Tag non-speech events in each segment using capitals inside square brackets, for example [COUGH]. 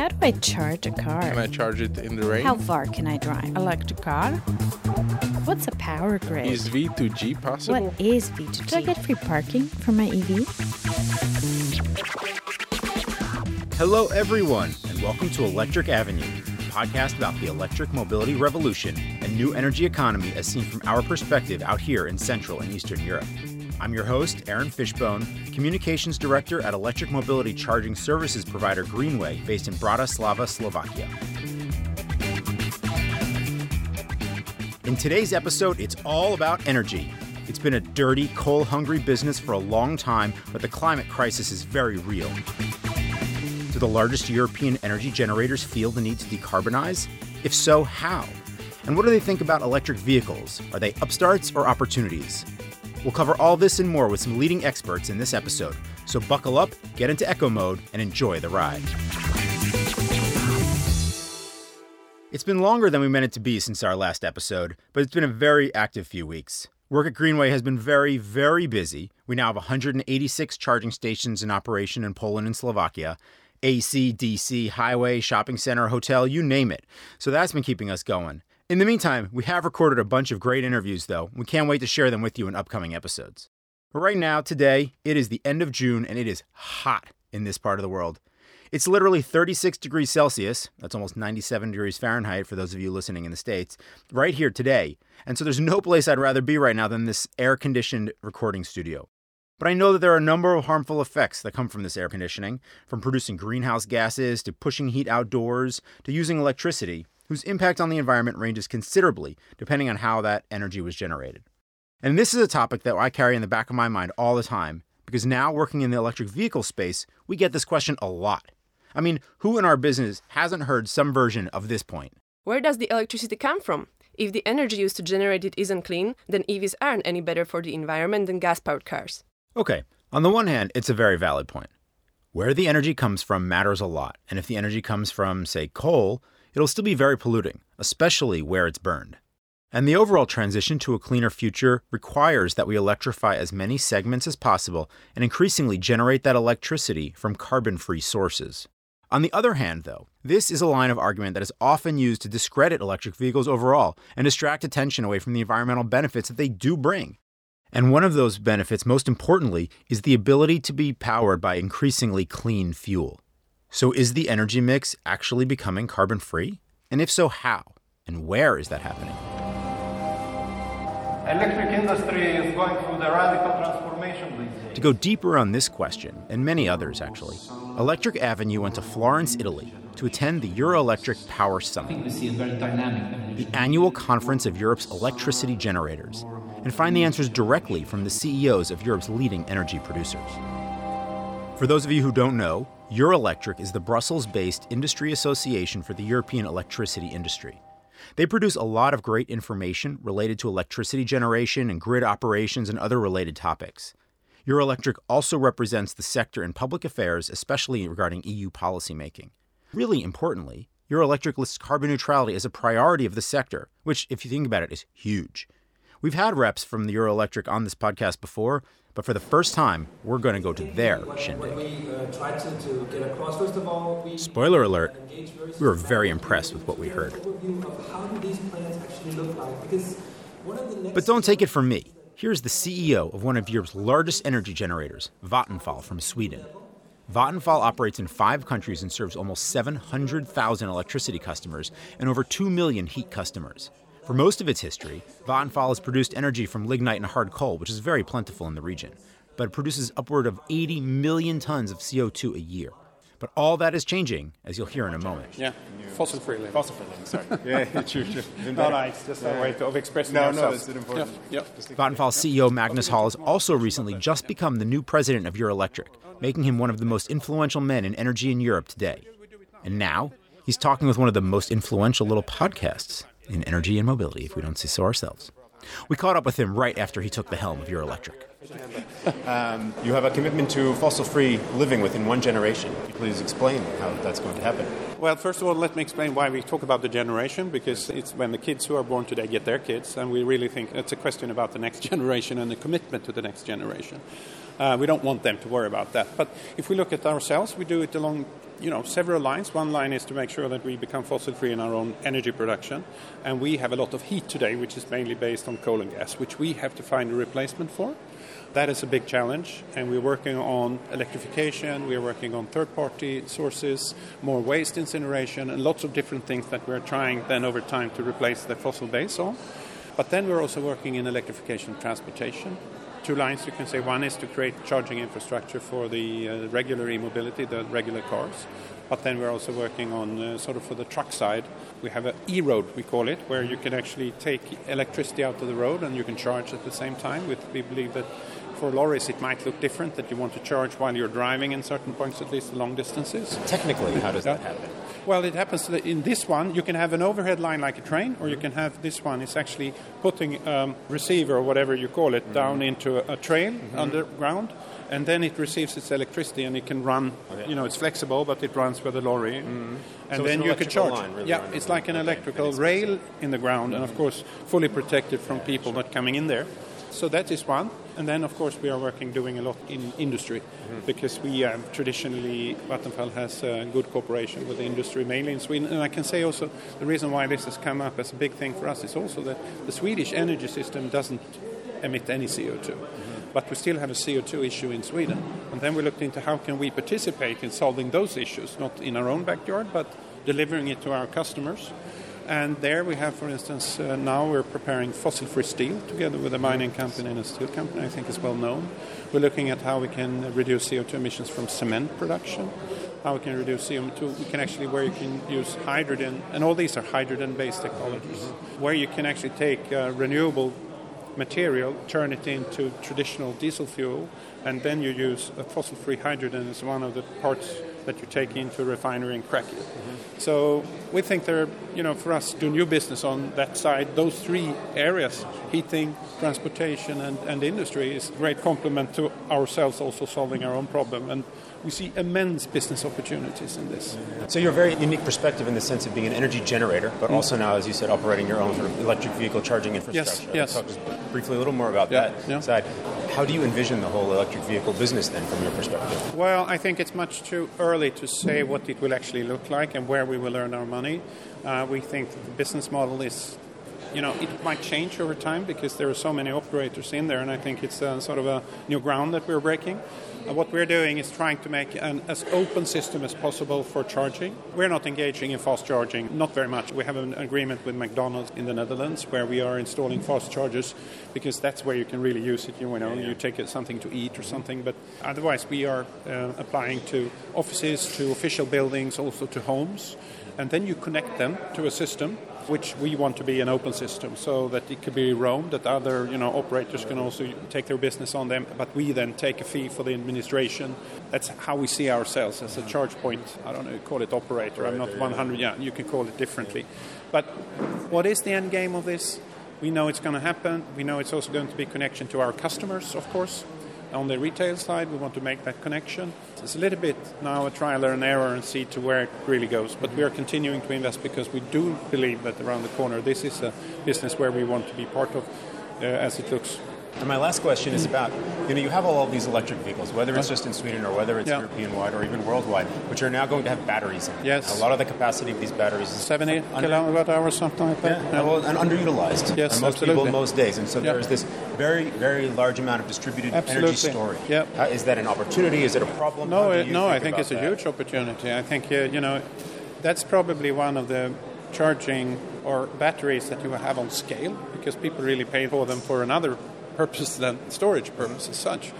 How do I charge a car? Can I charge it in the rain? How far can I drive? Electric car? What's a power grid? Is V2G possible? what is V2G? Do I get free parking for my EV? Hello, everyone, and welcome to Electric Avenue, a podcast about the electric mobility revolution and new energy economy as seen from our perspective out here in Central and Eastern Europe. I'm your host, Aaron Fishbein, Communications Director at electric mobility charging services provider Greenway, based in Bratislava, Slovakia. In today's episode, it's all about energy. It's been a dirty, coal hungry business for a long time, but the climate crisis is very real. Do the largest European energy generators feel the need to decarbonize? If so, how? And what do they think about electric vehicles? Are they upstarts or opportunities? We'll cover all this and more with some leading experts in this episode. So buckle up, get into echo mode, and enjoy the ride. It's been longer than we meant it to be since our last episode, but it's been a very active few weeks. Work at Greenway has been very, very busy. We now have 186 charging stations in operation in Poland and Slovakia. AC, DC, highway, shopping center, hotel, you name it. So that's been keeping us going. In the meantime, we have recorded a bunch of great interviews, though. We can't wait to share them with you in upcoming episodes. But right now, today, it is the end of June and it is hot in this part of the world. It's literally 36 degrees Celsius, that's almost 97 degrees Fahrenheit for those of you listening in the States, right here today. And so there's no place I'd rather be right now than this air conditioned recording studio. But I know that there are a number of harmful effects that come from this air conditioning, from producing greenhouse gases to pushing heat outdoors to using electricity, whose impact on the environment ranges considerably depending on how that energy was generated. And this is a topic that I carry in the back of my mind all the time because now working in the electric vehicle space, we get this question a lot. I mean, who in our business hasn't heard some version of this point? Where does the electricity come from? If the energy used to generate it isn't clean, then EVs aren't any better for the environment than gas powered cars. Okay, on the one hand, it's a very valid point. Where the energy comes from matters a lot, and if the energy comes from, say, coal, it'll still be very polluting, especially where it's burned. And the overall transition to a cleaner future requires that we electrify as many segments as possible and increasingly generate that electricity from carbon free sources. On the other hand, though, this is a line of argument that is often used to discredit electric vehicles overall and distract attention away from the environmental benefits that they do bring. And one of those benefits, most importantly, is the ability to be powered by increasingly clean fuel. So, is the energy mix actually becoming carbon free? And if so, how? And where is that happening? Electric industry is going through the radical transformation these days. To go deeper on this question, and many others actually, Electric Avenue went to Florence, Italy to attend the Eurelectric Power Summit, we see a very dynamic the annual conference of Europe's electricity generators, and find the answers directly from the CEOs of Europe's leading energy producers. For those of you who don't know, Eurelectric is the Brussels based industry association for the European electricity industry. They produce a lot of great information related to electricity generation and grid operations and other related topics. Eurelectric also represents the sector in public affairs, especially regarding EU policymaking. Really importantly, Eurelectric lists carbon neutrality as a priority of the sector, which, if you think about it, is huge. We've had reps from the Eurelectric on this podcast before, but for the first time, we're going to go to their shindig. Spoiler alert, we were very impressed with what we heard. But don't take it from me. Here's the CEO of one of Europe's largest energy generators, Vattenfall from Sweden. Vattenfall operates in five countries and serves almost 700,000 electricity customers and over 2 million heat customers. For most of its history, Vattenfall has produced energy from lignite and hard coal, which is very plentiful in the region, but it produces upward of 80 million tons of CO2 a year. But all that is changing, as you'll hear in a moment. Yeah, fossil free living. Fossil free living, sorry. [LAUGHS] yeah, true, true. Even No, better. no, it's just a way of expressing No, no, ourselves. that's important. Yeah, Vattenfall CEO Magnus Hall has also recently just become the new president of Eurelectric, making him one of the most influential men in energy in Europe today. And now, he's talking with one of the most influential little podcasts in energy and mobility, if we don't see so ourselves. We caught up with him right after he took the helm of Eurelectric. Um, you have a commitment to fossil free living within one generation. Could you Please explain how that's going to happen. Well, first of all, let me explain why we talk about the generation, because it's when the kids who are born today get their kids, and we really think it's a question about the next [LAUGHS] generation and the commitment to the next generation. Uh, we don't want them to worry about that. But if we look at ourselves, we do it along you know, several lines. One line is to make sure that we become fossil free in our own energy production. And we have a lot of heat today, which is mainly based on coal and gas, which we have to find a replacement for. That is a big challenge, and we're working on electrification, we're working on third party sources, more waste incineration, and lots of different things that we're trying then over time to replace the fossil base on. But then we're also working in electrification transportation. Two lines you can say one is to create charging infrastructure for the uh, regular e mobility, the regular cars. But then we're also working on uh, sort of for the truck side. We have an e road, we call it, where you can actually take electricity out of the road and you can charge at the same time. With, we believe that for lorries it might look different, that you want to charge while you're driving in certain points, at least long distances. Technically, how does that happen? Well, it happens that in this one, you can have an overhead line like a train, or you can have this one. It's actually putting um, receiver or whatever you call it down mm-hmm. into a, a train mm-hmm. underground, and then it receives its electricity and it can run. Oh, you know, it's flexible, but it runs with the lorry, mm-hmm. and So then an you can charge. line really yeah, it's like an Okay, electrical rail in the ground, and of course, fully protected from people not coming in there. So that is one. And then, of course, we are working, doing a lot in industry because we um, traditionally, Vattenfall has uh, good cooperation with the industry, mainly in Sweden. And I can say also the reason why this has come up as a big thing for us is also that the Swedish energy system doesn't emit any CO2. But we still have a CO2 issue in Sweden. And then we looked into how can we participate in solving those issues, not in our own backyard, but delivering it to our customers. And there we have, for instance, uh, now we're preparing fossil-free steel together with a mining company and a steel company. I think is well known. We're looking at how we can reduce CO2 emissions from cement production. How we can reduce CO2. We can actually where you can use hydrogen, and all these are hydrogen-based technologies, where you can actually take uh, renewable material, turn it into traditional diesel fuel, and then you use a fossil-free hydrogen as one of the parts that you take into a refinery and crack it. So we think there, you know, for us do new business on that side. Those three areas: heating, transportation, and, and industry is a great complement to ourselves also solving our own problem. And we see immense business opportunities in this. So you're a very unique perspective in the sense of being an energy generator, but mm. also now, as you said, operating your own sort of electric vehicle charging infrastructure. yes. Let's Talk briefly a little more about Yeah, that yeah. side. How do you envision the whole electric vehicle business then, from your perspective? Well, I think it's much too early to say what it will actually look like and where we will earn our money. Uh, we think the business model is, you know, it might change over time because there are so many operators in there, and I think it's uh, sort of a new ground that we're breaking. Uh, what we're doing is trying to make an as open system as possible for charging. We're not engaging in fast charging, not very much. We have an agreement with McDonald's in the Netherlands where we are installing fast chargers because that's where you can really use it. You know, you take it, something to eat or something. But otherwise, we are uh, applying to offices, to official buildings, also to homes, and then you connect them to a system which we want to be an open system so that it could be roamed, that other you know operators can also take their business on them, but we then take a fee for the administration. That's how we see ourselves as a charge point. I don't know, call it operator. I'm not 100. Yeah, you can call it differently. But what is the end game of this? We know it's going to happen. We know it's also going to be connection to our customers, of course. On the retail side, we want to make that connection. It's a little bit now a trial and error and see to where it really goes. But we are continuing to invest because we do believe that around the corner, this is a business where we want to be part of uh, as it looks. And my last question is about you know you have all of these electric vehicles, whether it's just in Sweden or whether it's Yeah. European wide or even worldwide, which are now going to have batteries in. them. Yes. A lot of the capacity of these batteries is 70 under- kilowatt hours, something like that. Yeah, well, and underutilized. Yes, for most absolutely. people most days, and so Yeah. there's this very, very large amount of distributed Absolutely. energy storage. Yeah. Uh, is that an opportunity? Is it a problem? No, it- no, I think it's a huge opportunity. I think uh, you know that's probably one of the charging or batteries that you have on scale because people really pay for them for another purpose than storage purpose as such.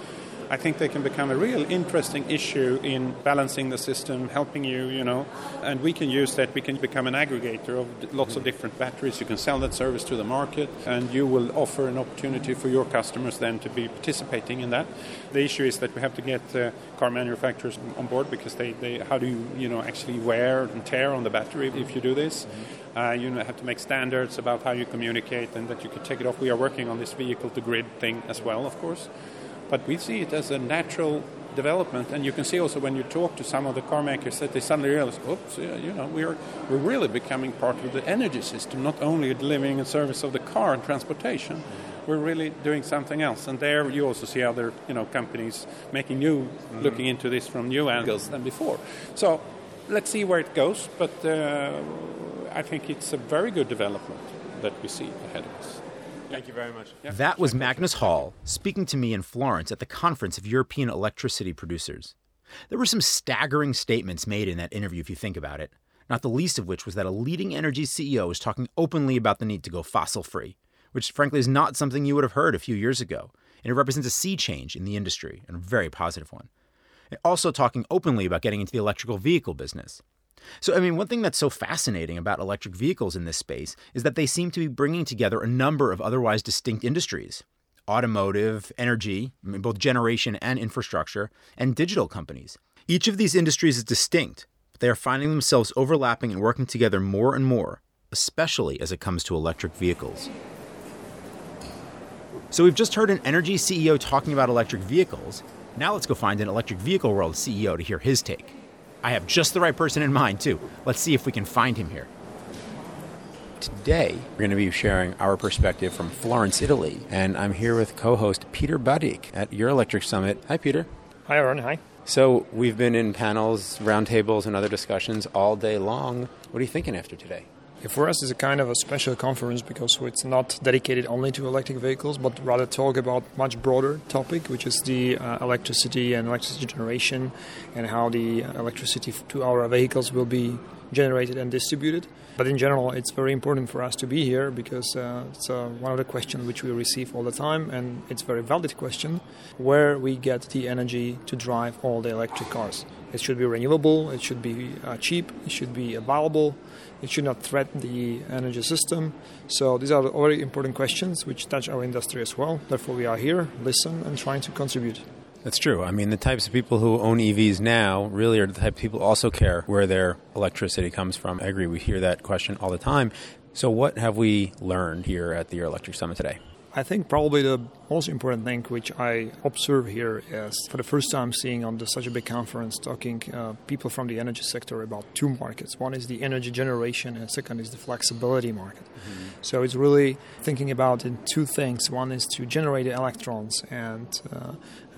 I think they can become a real interesting issue in balancing the system, helping you, you know, and we can use that. We can become an aggregator of lots of different batteries. You can sell that service to the market, and you will offer an opportunity for your customers then to be participating in that. The issue is that we have to get uh, car manufacturers on board because they, they, how do you, you know, actually wear and tear on the battery if you do this? Uh, you have to make standards about how you communicate and that you can take it off. We are working on this vehicle to grid thing as well, of course. But we see it as a natural development, and you can see also when you talk to some of the car makers that they suddenly realize, oops, yeah, you know, we're we're really becoming part of the energy system, not only delivering a service of the car and transportation. We're really doing something else, and there you also see other, you know, companies making new, looking into this from new angles than before. So let's see where it goes, but uh, I think it's a very good development that we see ahead of us. Thank you very much. That was Magnus Hall speaking to me in Florence at the Conference of European Electricity Producers. There were some staggering statements made in that interview, if you think about it, not the least of which was that a leading energy CEO was talking openly about the need to go fossil free, which frankly is not something you would have heard a few years ago, and it represents a sea change in the industry, and a very positive one. And also talking openly about getting into the electrical vehicle business. So, I mean, one thing that's so fascinating about electric vehicles in this space is that they seem to be bringing together a number of otherwise distinct industries automotive, energy, I mean, both generation and infrastructure, and digital companies. Each of these industries is distinct, but they are finding themselves overlapping and working together more and more, especially as it comes to electric vehicles. So, we've just heard an energy CEO talking about electric vehicles. Now, let's go find an electric vehicle world CEO to hear his take. I have just the right person in mind, too. Let's see if we can find him here. Today, we're going to be sharing our perspective from Florence, Italy, and I'm here with co host Peter Badik at Eurelectric Summit. Hi, Peter. Hi, Aaron. Hi. So, we've been in panels, roundtables, and other discussions all day long. What are you thinking after today? For us, it's a kind of a special conference because it's not dedicated only to electric vehicles, but rather talk about much broader topic, which is the uh, electricity and electricity generation, and how the electricity to our vehicles will be generated and distributed. But in general, it's very important for us to be here because uh, it's uh, one of the questions which we receive all the time, and it's a very valid question: where we get the energy to drive all the electric cars. It should be renewable. It should be uh, cheap. It should be available. It should not threaten the energy system. So these are very important questions which touch our industry as well. Therefore, we are here, listen, and trying to contribute. That's true. I mean, the types of people who own EVs now really are the type of people also care where their electricity comes from. I agree. We hear that question all the time. So, what have we learned here at the Electric Summit today? I think probably the most important thing which I observe here is for the first time seeing on the, such a big conference talking uh, people from the energy sector about two markets. One is the energy generation, and second is the flexibility market. Mm-hmm. So it's really thinking about in two things. One is to generate the electrons and uh,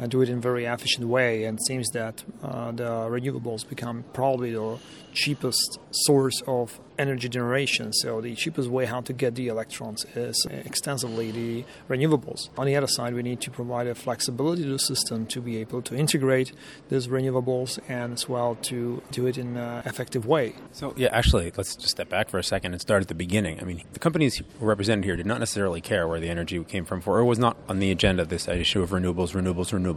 do it in a very efficient way. And it seems that uh, the renewables become probably the cheapest source of energy generation. So the cheapest way how to get the electrons is extensively the renewables. On the other side, we need to provide a flexibility to the system to be able to integrate these renewables and as well to do it in an effective way. So yeah, actually, let's just step back for a second and start at the beginning. I mean, the companies represented here did not necessarily care where the energy came from, for it was not on the agenda this issue of renewables, renewables, renewables.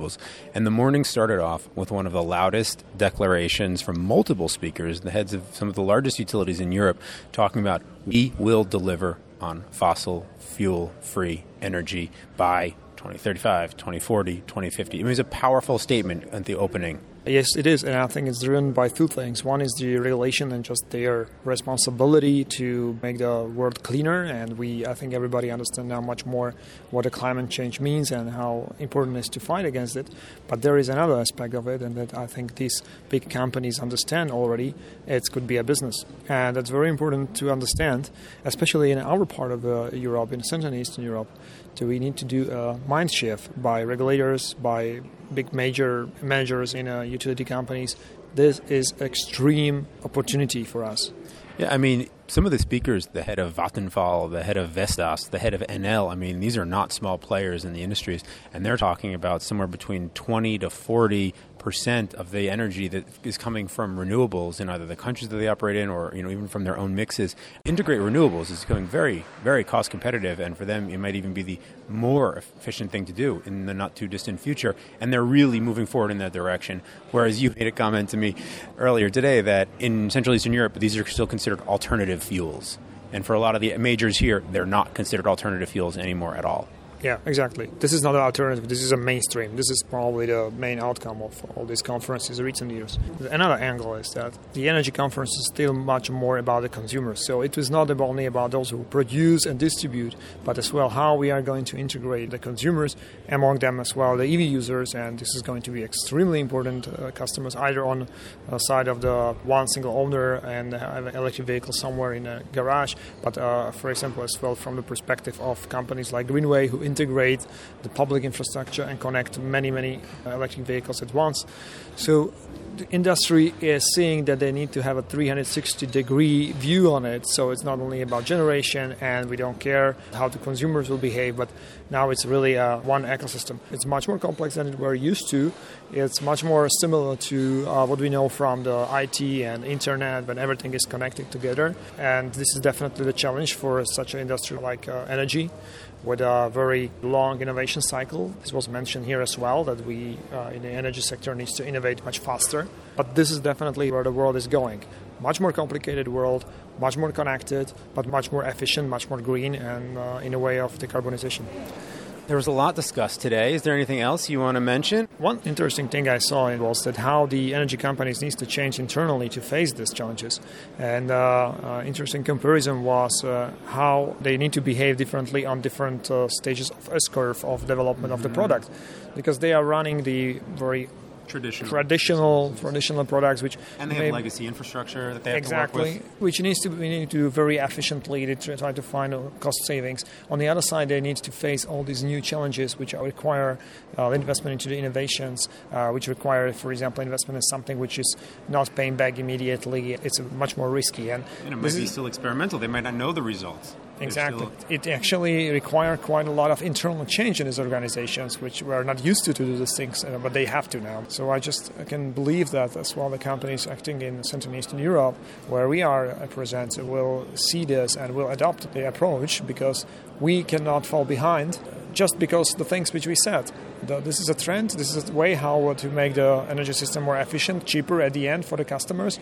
And the morning started off with one of the loudest declarations from multiple speakers, the heads of some of the largest utilities in Europe, talking about we will deliver on fossil fuel free energy by 2035, 2040, 2050. It was a powerful statement at the opening Yes, it is, and I think it's driven by two things. One is the regulation and just their responsibility to make the world cleaner, and we, I think, everybody understands now much more what the climate change means and how important it is to fight against it. But there is another aspect of it, and that I think these big companies understand already. It could be a business, and that's very important to understand, especially in our part of uh, Europe, in Central and Eastern Europe. So we need to do a mind shift by regulators, by big major managers in uh, utility companies. This is extreme opportunity for us. Yeah, I mean, some of the speakers, the head of Vattenfall, the head of Vestas, the head of Enel, I mean, these are not small players in the industries, and they're talking about somewhere between 20 to 40 percent of the energy that is coming from renewables in either the countries that they operate in or you know even from their own mixes. Integrate renewables is becoming very very cost competitive, and for them it might even be the more efficient thing to do in the not too distant future. And they're really moving forward in that direction. Whereas you made a comment to me earlier today that in Central Eastern Europe these are still considered alternative fuels. And for a lot of the majors here, they're not considered alternative fuels anymore at all. Yeah, exactly. This is not an alternative. This is a mainstream. This is probably the main outcome of all these conferences in recent years. Another angle is that the energy conference is still much more about the consumers. So it was not only about those who produce and distribute, but as well how we are going to integrate the consumers, among them as well the EV users. And this is going to be extremely important uh, customers, either on the side of the one single owner and have an electric vehicle somewhere in a garage, but uh, for example as well from the perspective of companies like Greenway who integrate the public infrastructure and connect many, many uh, electric vehicles at once. So the industry is seeing that they need to have a 360 degree view on it. So it's not only about generation and we don't care how the consumers will behave, but now it's really a one ecosystem. It's much more complex than we're used to. It's much more similar to uh, what we know from the IT and internet when everything is connected together. And this is definitely the challenge for such an industry like uh, energy with a very long innovation cycle. This was mentioned here as well that we uh, in the energy sector needs to innovate much faster. But this is definitely where the world is going. Much more complicated world, much more connected, but much more efficient, much more green, and uh, in a way of decarbonization. There was a lot discussed today. Is there anything else you want to mention? One interesting thing I saw was that how the energy companies needs to change internally to face these challenges. And uh, uh, interesting comparison was uh, how they need to behave differently on different uh, stages of S curve of development of the product, because they are running the very Traditional. traditional traditional products which And they may- have legacy infrastructure that they have exactly, to work with. which needs to we need to do very efficiently to try- try to find uh, cost savings. On the other side, they need to face all these new challenges, which require uh, investment into the innovations, uh, which require, for example, investment in something which is not paying back immediately. It's much more risky, and And it might be is- still experimental. They might not know the results. Exactly. It actually required quite a lot of internal change in these organizations, which were not used to to do these things, uh, but they have to now. So I just can believe that as well the companies acting in Central and Eastern Europe, where we are present, will see this and will adopt the approach because we cannot fall behind just because the things which we said. The, this is a trend. This is a way how to make the energy system more efficient, cheaper at the end for the customers.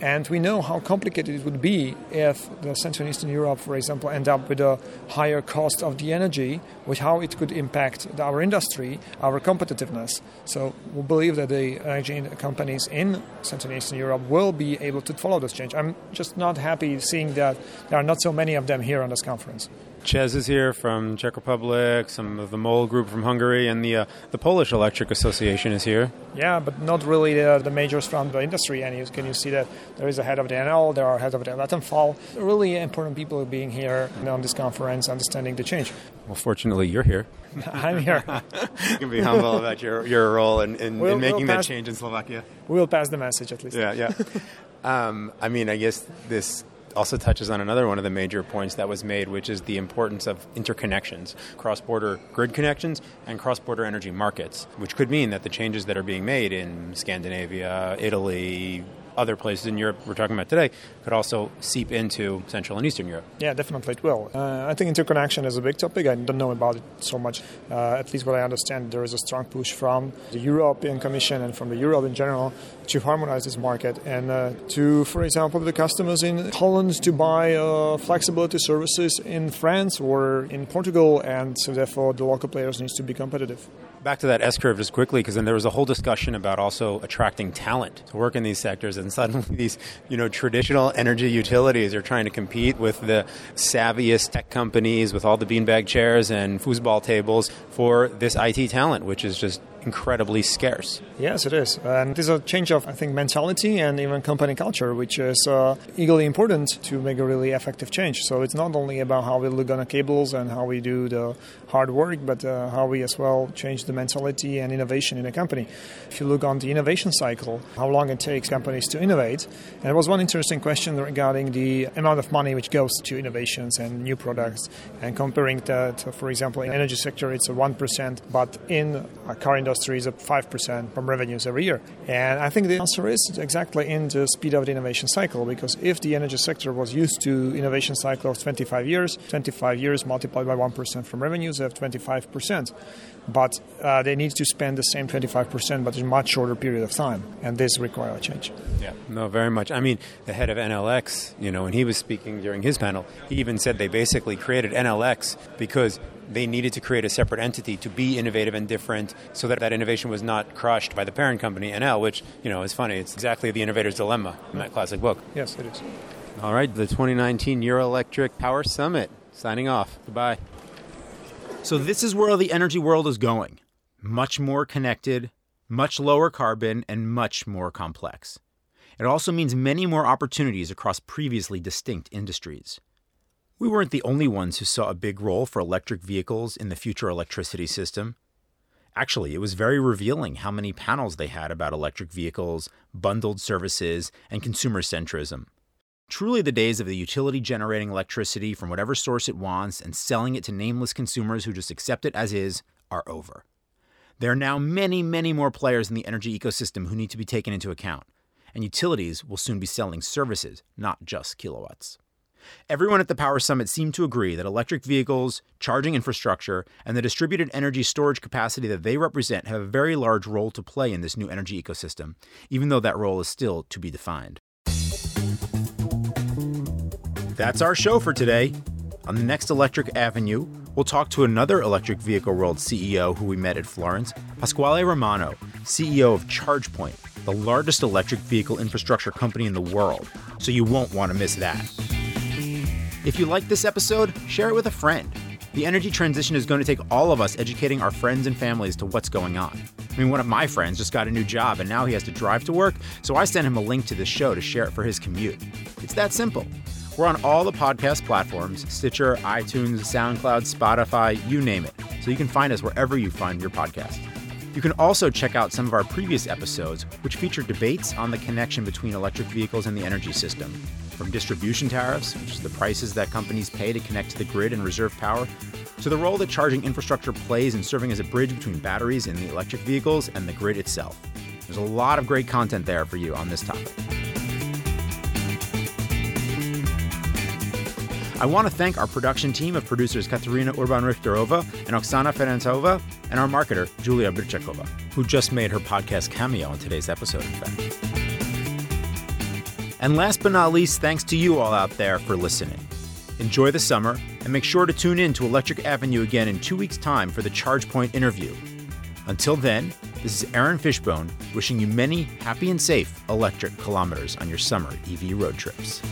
And we know how complicated it would be if the Central and Eastern Europe, for example, end up with a higher cost of the energy, with how it could impact our industry, our competitiveness. So we believe that the energy companies in Central and Eastern Europe will be able to follow this change. I'm just not happy seeing that there are not so many of them here on this conference. ČEZ is here from Czech Republic, some of the MOL group from Hungary, and the uh, the Polish Electric Association is here. Yeah, but not really the, the majors from the industry. And you can you see that there is a head of the Enel, there are heads of the Vattenfall. Really important people being here on this conference, understanding the change. Well, fortunately, you're here. [LAUGHS] I'm here. [LAUGHS] you can be humble about your, your role in, in, We'll- in making we'll that pass- change in Slovakia. We will pass the message at least. Yeah, yeah. [LAUGHS] um, I mean, I guess this also touches on another one of the major points that was made, which is the importance of interconnections, cross border grid connections, and cross border energy markets, which could mean that the changes that are being made in Scandinavia, Italy, other places in Europe we're talking about today could also seep into Central and Eastern Europe. Yeah, definitely it will. Uh, I think interconnection is a big topic. I don't know about it so much. Uh, at least what I understand, there is a strong push from the European Commission and from the Europe in general to harmonize this market and uh, to, for example, the customers in Holland to buy uh, flexibility services in France or in Portugal, and so therefore the local players needs to be competitive. Back to that S curve just quickly, because then there was a whole discussion about also attracting talent to work in these sectors, and suddenly [LAUGHS] these you know traditional energy utilities are trying to compete with the savviest tech companies with all the beanbag chairs and foosball tables for this IT talent, which is just incredibly scarce. Yes, it is. And is a change of, I think, mentality and even company culture, which is uh, equally important to make a really effective change. So it's not only about how we look on the cables and how we do the hard work, but uh, how we as well change the mentality and innovation in a company. If you look on the innovation cycle, how long it takes companies to innovate, and there was one interesting question regarding the amount of money which goes to innovations and new products, and comparing that, for example, in energy sector, it's a 1%, but in a car industry, is up 5% from revenues every year. And I think the answer is exactly in the speed of the innovation cycle, because if the energy sector was used to innovation cycle of 25 years, 25 years multiplied by 1% from revenues, have 25%. But uh, they need to spend the same 25%, but in a much shorter period of time. And this requires a change. Yeah, no, very much. I mean, the head of Enel X, you know, when he was speaking during his panel, he even said they basically created Enel X because they needed to create a separate entity to be innovative and different so that that innovation was not crushed by the parent company, Enel, which, you know, is funny. It's exactly the innovator's dilemma in that classic book. Yes, it is. All right, the 2019 Eurelectric Power Summit. Signing off. Goodbye. So, this is where the energy world is going much more connected, much lower carbon, and much more complex. It also means many more opportunities across previously distinct industries. We weren't the only ones who saw a big role for electric vehicles in the future electricity system. Actually, it was very revealing how many panels they had about electric vehicles, bundled services, and consumer centrism. Truly, the days of the utility generating electricity from whatever source it wants and selling it to nameless consumers who just accept it as is are over. There are now many, many more players in the energy ecosystem who need to be taken into account, and utilities will soon be selling services, not just kilowatts. Everyone at the Power Summit seemed to agree that electric vehicles, charging infrastructure, and the distributed energy storage capacity that they represent have a very large role to play in this new energy ecosystem, even though that role is still to be defined. That's our show for today. On the next Electric Avenue, we'll talk to another Electric Vehicle World CEO who we met at Florence, Pasquale Romano, CEO of ChargePoint, the largest electric vehicle infrastructure company in the world. So you won't want to miss that. If you like this episode, share it with a friend. The energy transition is going to take all of us educating our friends and families to what's going on. I mean, one of my friends just got a new job and now he has to drive to work, so I sent him a link to this show to share it for his commute. It's that simple. We're on all the podcast platforms Stitcher, iTunes, SoundCloud, Spotify, you name it. So you can find us wherever you find your podcast. You can also check out some of our previous episodes, which feature debates on the connection between electric vehicles and the energy system. From distribution tariffs, which is the prices that companies pay to connect to the grid and reserve power, to the role that charging infrastructure plays in serving as a bridge between batteries in the electric vehicles and the grid itself. There's a lot of great content there for you on this topic. I want to thank our production team of producers Katerina Urban-Richterova and Oksana Ferentzova, and our marketer, Julia Birchakova, who just made her podcast cameo in today's episode, in fact. And last but not least, thanks to you all out there for listening. Enjoy the summer, and make sure to tune in to Electric Avenue again in two weeks' time for the ChargePoint interview. Until then, this is Aaron Fishbein wishing you many happy and safe electric kilometers on your summer EV road trips.